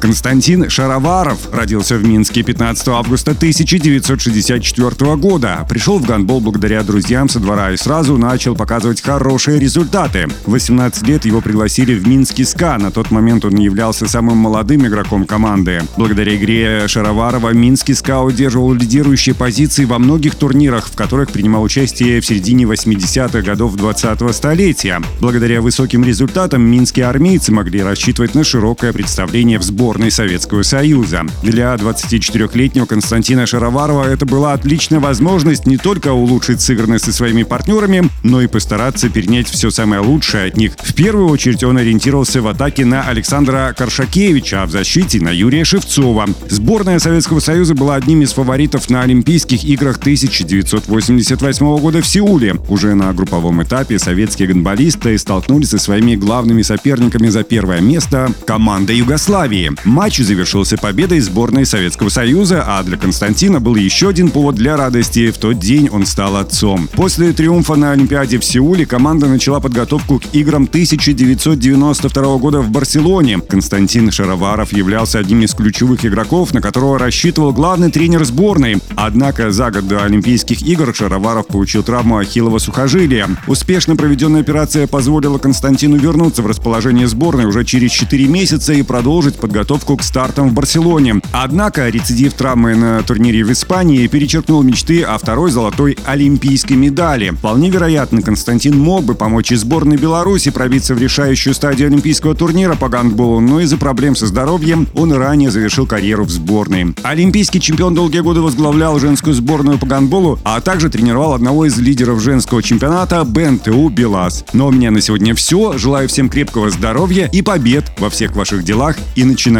Константин Шароваров родился в Минске 15 августа 1964 года. Пришел в гандбол благодаря друзьям со двора и сразу начал показывать хорошие результаты. В 18 лет его пригласили в Минский СКА. На тот момент он являлся самым молодым игроком команды. Благодаря игре Шароварова Минский СКА удерживал лидирующие позиции во многих турнирах, в которых принимал участие в середине 80-х годов 20-го столетия. Благодаря высоким результатам минские армейцы могли рассчитывать на широкое представление в сборе сборной Советского Союза. Для 24-летнего Константина Шароварова это была отличная возможность не только улучшить сыгранность со своими партнерами, но и постараться перенять все самое лучшее от них. В первую очередь он ориентировался в атаке на Александра Каршакевича, а в защите на Юрия Шевцова. Сборная Советского Союза была одним из фаворитов на Олимпийских играх 1988 года в Сеуле. Уже на групповом этапе советские гонболисты столкнулись со своими главными соперниками за первое место – командой Югославии. Матч завершился победой сборной Советского Союза, а для Константина был еще один повод для радости. В тот день он стал отцом. После триумфа на Олимпиаде в Сеуле команда начала подготовку к играм 1992 года в Барселоне. Константин Шароваров являлся одним из ключевых игроков, на которого рассчитывал главный тренер сборной. Однако за год до Олимпийских игр Шароваров получил травму ахиллова сухожилия. Успешно проведенная операция позволила Константину вернуться в расположение сборной уже через 4 месяца и продолжить подготовку подготовку к стартам в Барселоне. Однако рецидив травмы на турнире в Испании перечеркнул мечты о второй золотой олимпийской медали. Вполне вероятно, Константин мог бы помочь и сборной Беларуси пробиться в решающую стадию олимпийского турнира по гандболу, но из-за проблем со здоровьем он ранее завершил карьеру в сборной. Олимпийский чемпион долгие годы возглавлял женскую сборную по гандболу, а также тренировал одного из лидеров женского чемпионата БНТУ «БелАЗ». Но у меня на сегодня все. Желаю всем крепкого здоровья и побед во всех ваших делах и начинаниях